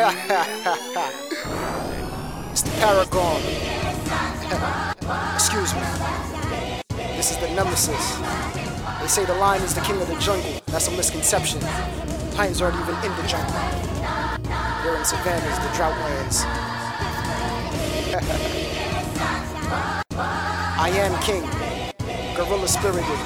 it's the Paragon. Excuse me. This is the Nemesis. They say the lion is the king of the jungle. That's a misconception. Lions aren't even in the jungle. They're in savannas, the drought lands. I am king. Gorilla spirited.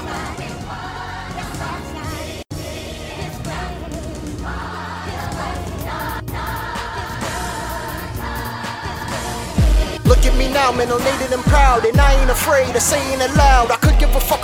Look at me now, melanated and proud, and I ain't afraid of saying it loud. I could give a fuck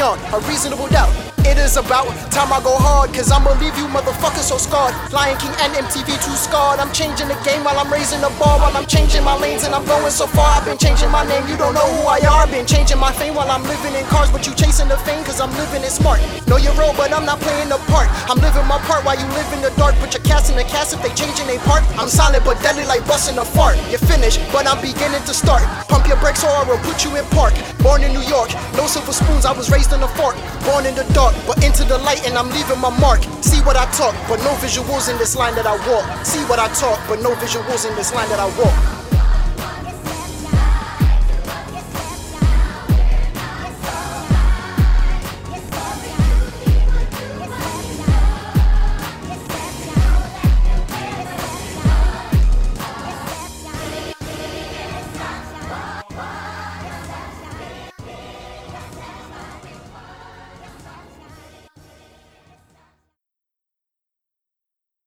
Beyond a reasonable doubt. It is about time I go hard, cause I'ma leave you motherfuckers so scarred. Lion King and MTV too scarred. I'm changing the game while I'm raising the bar, while I'm changing my lanes and I'm going so far. I've been changing my name, you don't know who I are. Been changing my fame while I'm living in cars, but you chasing the fame cause I'm living it smart. Know your role, but I'm not playing the part. I'm living my part while you live in the dark. Put your cast in the cast if they changing their part. I'm solid but deadly like busting a fart. You're finished, but I'm beginning to start. Pump your brakes or I will put you in park. Born in New York, no silver spoons, I was raised in a fork. Born in the dark, but into the light and I'm leaving my mark. See what I talk, but no visuals in this line that I walk. See what I talk, but no visuals in this line that I walk.